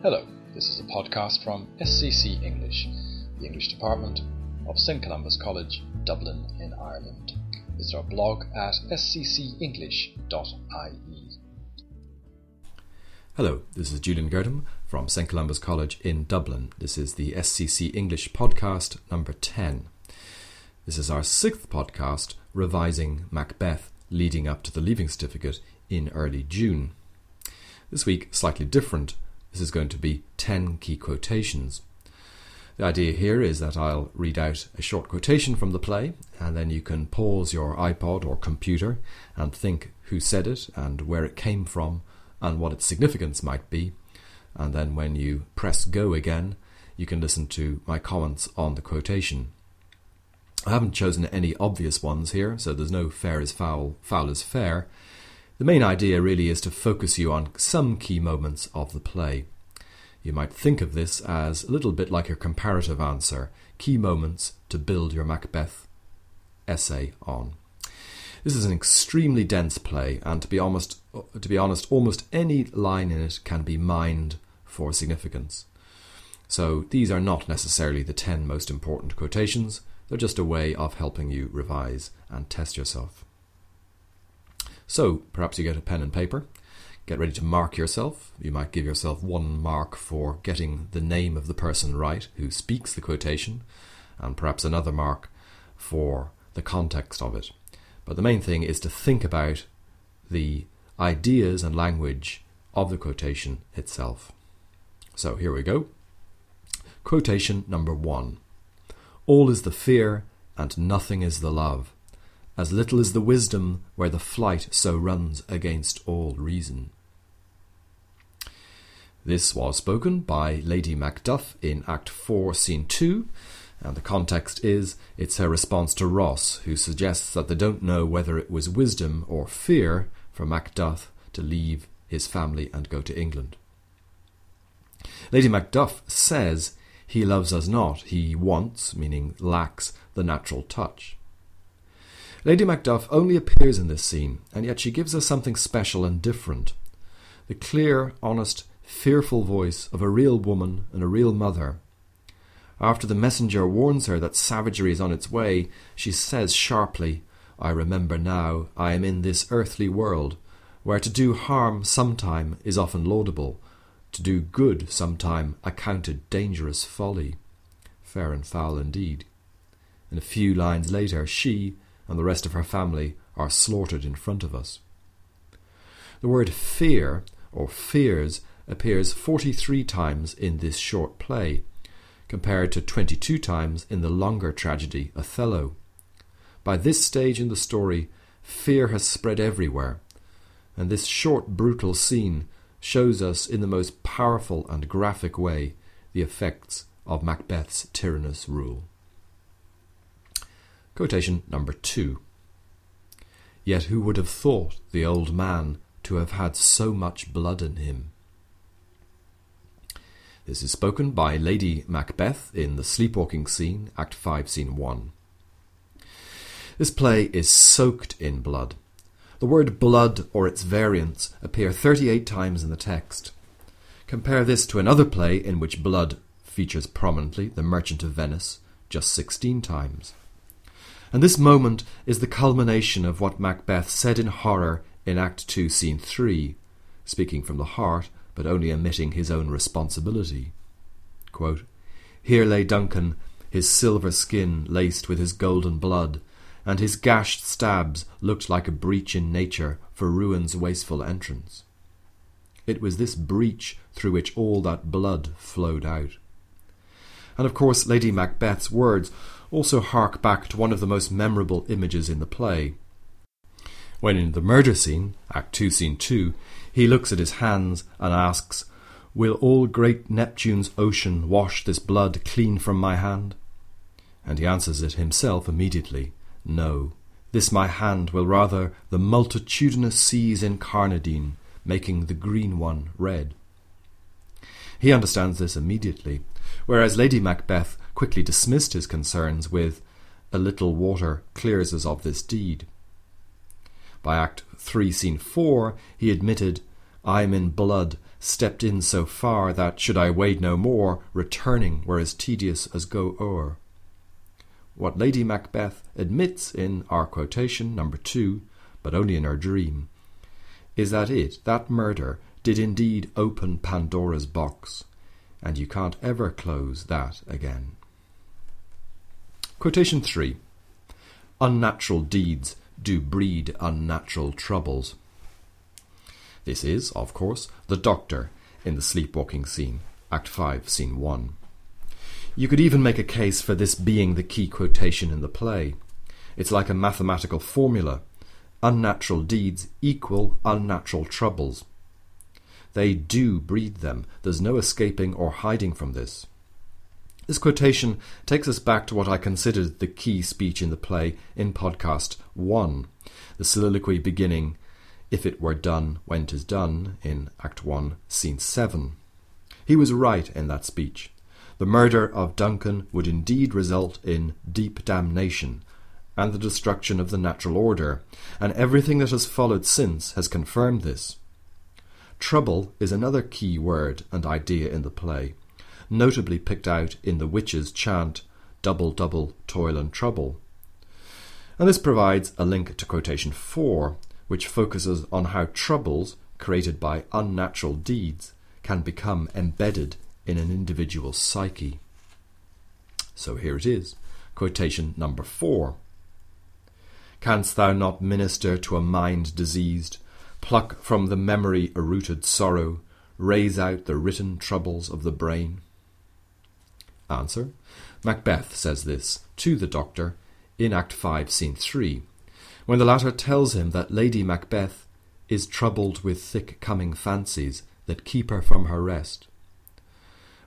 Hello, this is a podcast from SCC English, the English department of St Columba's College, Dublin, in Ireland. Visit our blog at sccenglish.ie. Hello, this is Julian Girdham from St Columba's College in Dublin. This is the SCC English podcast number 10. This is our sixth podcast revising Macbeth leading up to the Leaving Certificate in early June. This week, slightly different this is going to be 10 key quotations. The idea here is that I'll read out a short quotation from the play, and then you can pause your iPod or computer and think who said it and where it came from and what its significance might be. And then when you press go again, you can listen to my comments on the quotation. I haven't chosen any obvious ones here, so there's no fair is foul, foul is fair. The main idea really is to focus you on some key moments of the play. You might think of this as a little bit like a comparative answer, key moments to build your Macbeth essay on. This is an extremely dense play, and to be honest, to be honest, almost any line in it can be mined for significance. So these are not necessarily the ten most important quotations; they're just a way of helping you revise and test yourself. So perhaps you get a pen and paper, get ready to mark yourself. You might give yourself one mark for getting the name of the person right who speaks the quotation, and perhaps another mark for the context of it. But the main thing is to think about the ideas and language of the quotation itself. So here we go. Quotation number one All is the fear, and nothing is the love. As little is the wisdom where the flight so runs against all reason. This was spoken by Lady Macduff in Act 4, Scene 2, and the context is it's her response to Ross, who suggests that they don't know whether it was wisdom or fear for Macduff to leave his family and go to England. Lady Macduff says he loves us not, he wants, meaning lacks, the natural touch. Lady Macduff only appears in this scene, and yet she gives us something special and different. The clear, honest, fearful voice of a real woman and a real mother. After the messenger warns her that savagery is on its way, she says sharply, I remember now I am in this earthly world, where to do harm sometime is often laudable, to do good sometime accounted dangerous folly. Fair and foul indeed. And a few lines later, she, and the rest of her family are slaughtered in front of us. The word fear or fears appears 43 times in this short play, compared to 22 times in the longer tragedy Othello. By this stage in the story, fear has spread everywhere, and this short, brutal scene shows us in the most powerful and graphic way the effects of Macbeth's tyrannous rule. Quotation number two. Yet who would have thought the old man to have had so much blood in him? This is spoken by Lady Macbeth in the sleepwalking scene, Act 5, Scene 1. This play is soaked in blood. The word blood or its variants appear 38 times in the text. Compare this to another play in which blood features prominently, The Merchant of Venice, just 16 times. And this moment is the culmination of what Macbeth said in horror in Act 2, Scene 3, speaking from the heart, but only omitting his own responsibility. Quote, Here lay Duncan, his silver skin laced with his golden blood, and his gashed stabs looked like a breach in nature for ruin's wasteful entrance. It was this breach through which all that blood flowed out. And of course, Lady Macbeth's words also hark back to one of the most memorable images in the play. When in the murder scene, Act 2, Scene 2, he looks at his hands and asks, Will all great Neptune's ocean wash this blood clean from my hand? And he answers it himself immediately, No, this my hand will rather the multitudinous seas incarnadine, making the green one red. He understands this immediately, whereas Lady Macbeth quickly dismissed his concerns with, A little water clears us of this deed. By Act 3, Scene 4, he admitted, I am in blood, stepped in so far that, should I wade no more, returning were as tedious as go o'er. What Lady Macbeth admits in our quotation number two, but only in her dream, is that it, that murder, did indeed open Pandora's box, and you can't ever close that again. Quotation 3 Unnatural deeds do breed unnatural troubles. This is, of course, the doctor in the sleepwalking scene, Act 5, Scene 1. You could even make a case for this being the key quotation in the play. It's like a mathematical formula. Unnatural deeds equal unnatural troubles. They do breed them. There's no escaping or hiding from this. This quotation takes us back to what I considered the key speech in the play in podcast 1, the soliloquy beginning, If it were done when 'tis done, in Act 1, Scene 7. He was right in that speech. The murder of Duncan would indeed result in deep damnation and the destruction of the natural order, and everything that has followed since has confirmed this. Trouble is another key word and idea in the play, notably picked out in the witches' chant, Double, double, toil and trouble. And this provides a link to quotation 4, which focuses on how troubles created by unnatural deeds can become embedded in an individual's psyche. So here it is, quotation number four. Canst thou not minister to a mind diseased, pluck from the memory a rooted sorrow, raze out the written troubles of the brain? Answer Macbeth says this to the doctor in Act 5, Scene 3, when the latter tells him that Lady Macbeth is troubled with thick coming fancies that keep her from her rest.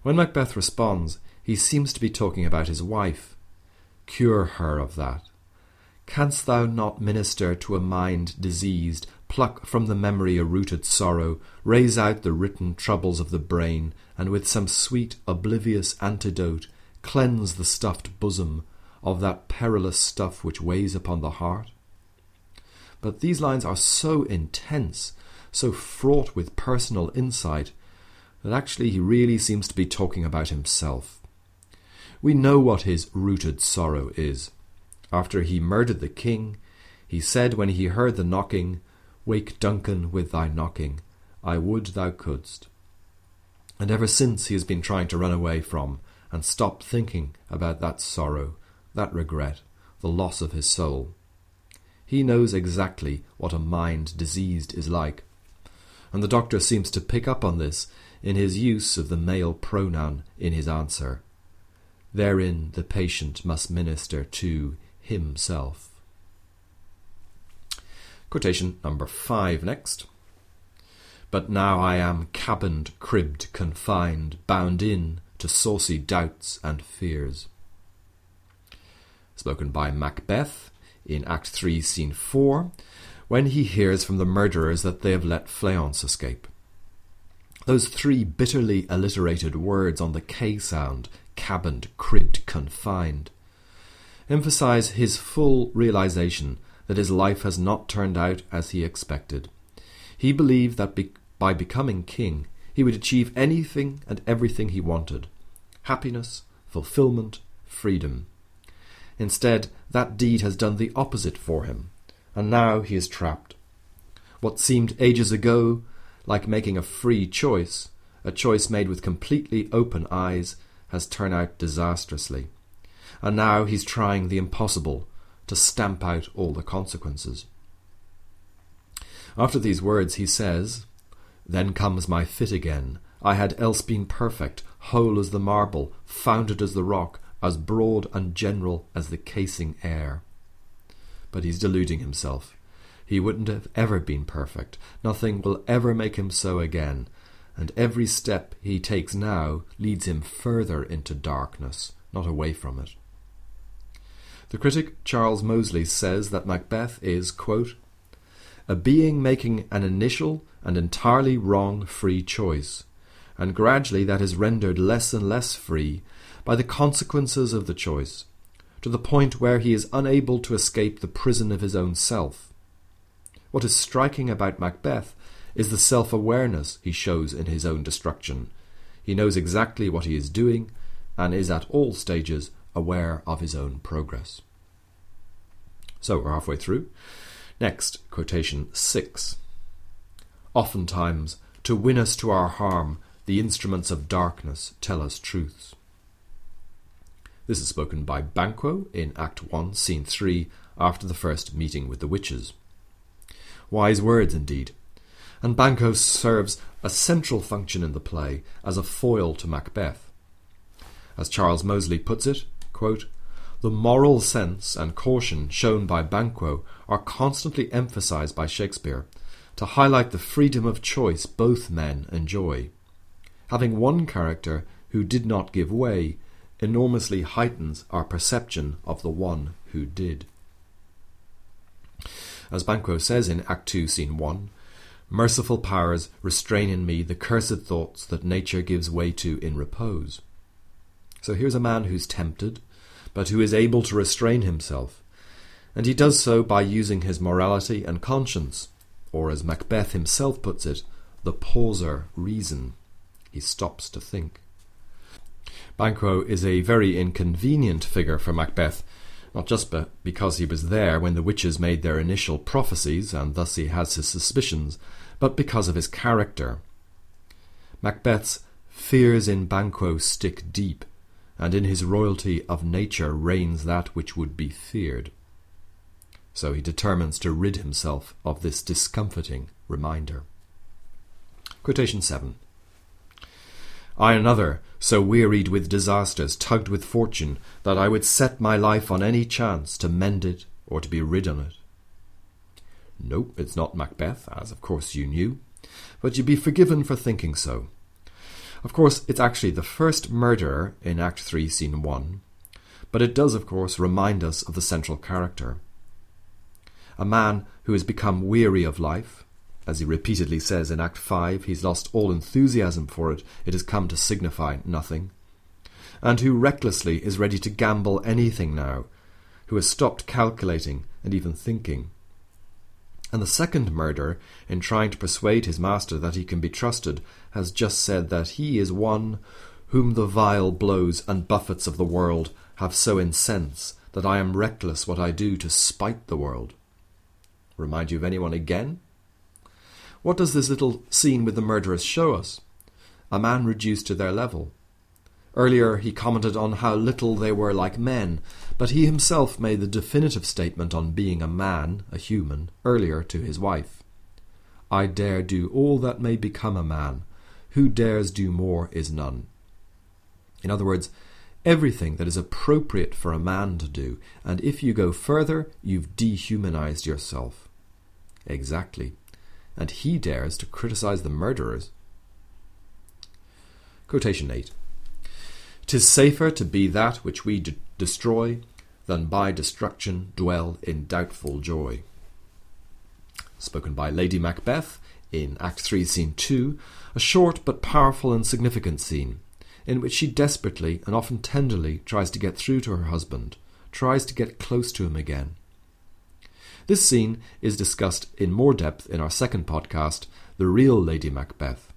When Macbeth responds, he seems to be talking about his wife. Cure her of that. Canst thou not minister to a mind diseased, pluck from the memory a rooted sorrow, raze out the written troubles of the brain, and with some sweet, oblivious antidote cleanse the stuffed bosom of that perilous stuff which weighs upon the heart? But these lines are so intense, so fraught with personal insight, that actually he really seems to be talking about himself. We know what his rooted sorrow is. After he murdered the king, he said when he heard the knocking, Wake Duncan with thy knocking, I would thou couldst. And ever since he has been trying to run away from and stop thinking about that sorrow, that regret, the loss of his soul. He knows exactly what a mind diseased is like. And the doctor seems to pick up on this in his use of the male pronoun in his answer. Therein the patient must minister to himself. Quotation number five next. But now I am cabined, cribbed, confined, bound in to saucy doubts and fears. Spoken by Macbeth in Act 3, Scene 4, when he hears from the murderers that they have let Fleance escape. Those three bitterly alliterated words on the K sound, cabined, cribbed, confined, emphasize his full realization that his life has not turned out as he expected. He believed that be- by becoming king, he would achieve anything and everything he wanted happiness, fulfillment, freedom. Instead, that deed has done the opposite for him, and now he is trapped. What seemed ages ago like making a free choice, a choice made with completely open eyes, has turned out disastrously. And now he's trying the impossible to stamp out all the consequences. After these words, he says, Then comes my fit again. I had else been perfect, whole as the marble, founded as the rock, as broad and general as the casing air. But he's deluding himself. He wouldn't have ever been perfect. Nothing will ever make him so again. And every step he takes now leads him further into darkness, not away from it. The critic Charles Moseley says that Macbeth is, quote, a being making an initial and entirely wrong free choice, and gradually that is rendered less and less free by the consequences of the choice, to the point where he is unable to escape the prison of his own self. What is striking about Macbeth is the self awareness he shows in his own destruction. He knows exactly what he is doing and is at all stages aware of his own progress. So we're halfway through. Next, quotation 6. Oftentimes, to win us to our harm, the instruments of darkness tell us truths. This is spoken by Banquo in Act 1, Scene 3, after the first meeting with the witches. Wise words indeed. And Banquo serves a central function in the play as a foil to Macbeth. As Charles Moseley puts it, quote, the moral sense and caution shown by Banquo are constantly emphasized by Shakespeare to highlight the freedom of choice both men enjoy. Having one character who did not give way enormously heightens our perception of the one who did. As Banquo says in Act 2, Scene 1, Merciful powers, restrain in me the cursed thoughts that nature gives way to in repose. So here's a man who's tempted, but who is able to restrain himself, and he does so by using his morality and conscience, or as Macbeth himself puts it, the pauser reason. He stops to think. Banquo is a very inconvenient figure for Macbeth, not just because he was there when the witches made their initial prophecies, and thus he has his suspicions, but because of his character. Macbeth's fears in Banquo stick deep, and in his royalty of nature reigns that which would be feared. So he determines to rid himself of this discomforting reminder. Quotation 7 I another, so wearied with disasters, tugged with fortune, that I would set my life on any chance to mend it or to be rid on it. No, it's not Macbeth, as of course you knew, but you'd be forgiven for thinking so. Of course, it's actually the first murderer in Act 3, Scene 1, but it does, of course, remind us of the central character. A man who has become weary of life, as he repeatedly says in Act 5, he's lost all enthusiasm for it, it has come to signify nothing, and who recklessly is ready to gamble anything now, who has stopped calculating and even thinking. And the second murderer, in trying to persuade his master that he can be trusted, has just said that he is one whom the vile blows and buffets of the world have so incensed that I am reckless what I do to spite the world. Remind you of anyone again? What does this little scene with the murderers show us? A man reduced to their level. Earlier he commented on how little they were like men, but he himself made the definitive statement on being a man, a human, earlier to his wife. I dare do all that may become a man. Who dares do more is none. In other words, everything that is appropriate for a man to do, and if you go further, you've dehumanized yourself. Exactly. And he dares to criticize the murderers. Quotation 8. Tis safer to be that which we d- destroy than by destruction dwell in doubtful joy. Spoken by Lady Macbeth in Act 3, Scene 2, a short but powerful and significant scene in which she desperately and often tenderly tries to get through to her husband, tries to get close to him again. This scene is discussed in more depth in our second podcast, The Real Lady Macbeth.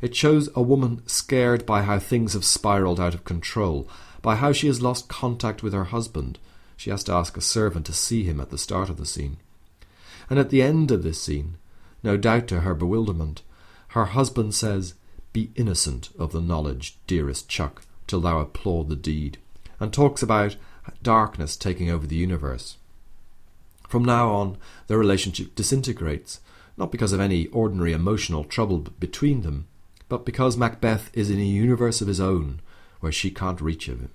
It shows a woman scared by how things have spiraled out of control, by how she has lost contact with her husband. She has to ask a servant to see him at the start of the scene. And at the end of this scene, no doubt to her bewilderment, her husband says, Be innocent of the knowledge, dearest Chuck, till thou applaud the deed, and talks about darkness taking over the universe. From now on, their relationship disintegrates, not because of any ordinary emotional trouble between them, but because Macbeth is in a universe of his own where she can't reach him.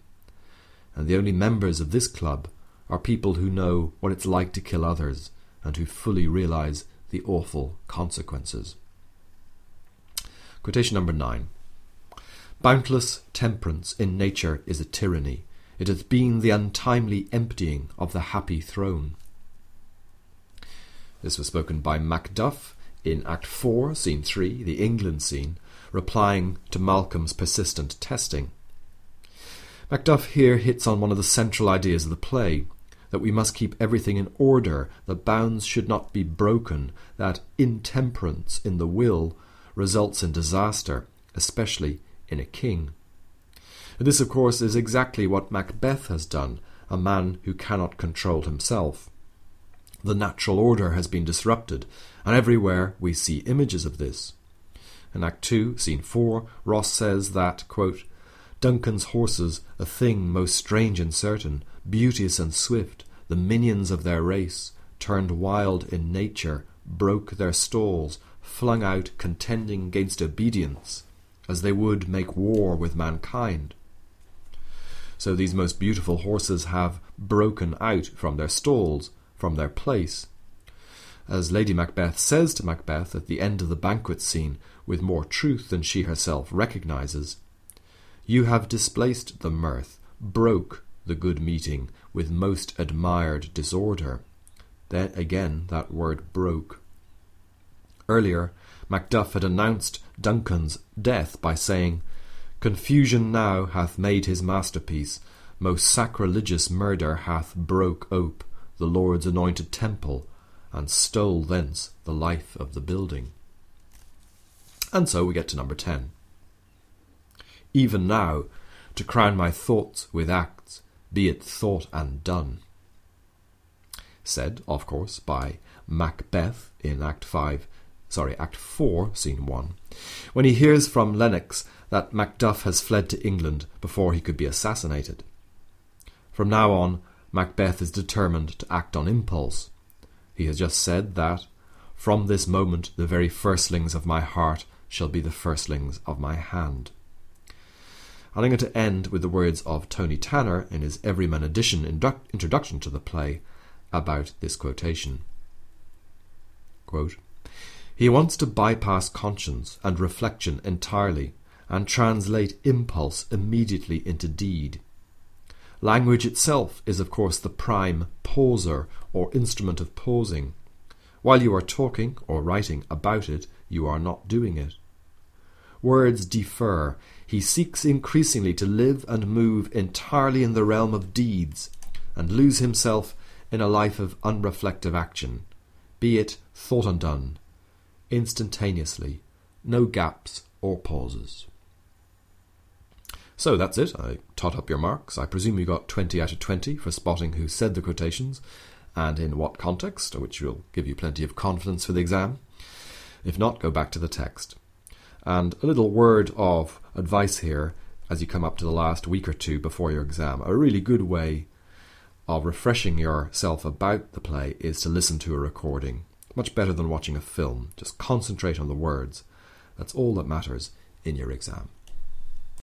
And the only members of this club are people who know what it's like to kill others and who fully realize the awful consequences. Quotation number nine. Boundless temperance in nature is a tyranny. It hath been the untimely emptying of the happy throne. This was spoken by Macduff in Act 4, Scene 3, the England scene, replying to Malcolm's persistent testing. Macduff here hits on one of the central ideas of the play that we must keep everything in order, that bounds should not be broken, that intemperance in the will results in disaster, especially in a king. This, of course, is exactly what Macbeth has done, a man who cannot control himself. The natural order has been disrupted, and everywhere we see images of this. In Act 2, Scene 4, Ross says that, quote, Duncan's horses, a thing most strange and certain, beauteous and swift, the minions of their race, turned wild in nature, broke their stalls, flung out contending against obedience, as they would make war with mankind. So these most beautiful horses have broken out from their stalls, from their place. As Lady Macbeth says to Macbeth at the end of the banquet scene, with more truth than she herself recognizes, You have displaced the mirth, broke the good meeting with most admired disorder. Then again that word broke. Earlier, Macduff had announced Duncan's death by saying, Confusion now hath made his masterpiece, most sacrilegious murder hath broke ope the Lord's anointed temple, and stole thence the life of the building. And so we get to number 10. Even now, to crown my thoughts with acts, be it thought and done. Said, of course, by Macbeth in Act 5, sorry, Act 4, Scene 1, when he hears from Lennox that Macduff has fled to England before he could be assassinated. From now on, Macbeth is determined to act on impulse. He has just said that, from this moment, the very firstlings of my heart shall be the firstlings of my hand. And I'm going to end with the words of Tony Tanner in his Everyman Edition introduction to the play about this quotation. Quote, he wants to bypass conscience and reflection entirely and translate impulse immediately into deed. Language itself is, of course, the prime pauser or instrument of pausing. While you are talking or writing about it, you are not doing it. Words defer. He seeks increasingly to live and move entirely in the realm of deeds and lose himself in a life of unreflective action, be it thought undone, instantaneously, no gaps or pauses. So that's it. I tot up your marks. I presume you got 20 out of 20 for spotting who said the quotations and in what context, which will give you plenty of confidence for the exam. If not, go back to the text. And a little word of advice here as you come up to the last week or two before your exam. A really good way of refreshing yourself about the play is to listen to a recording. Much better than watching a film. Just concentrate on the words. That's all that matters in your exam.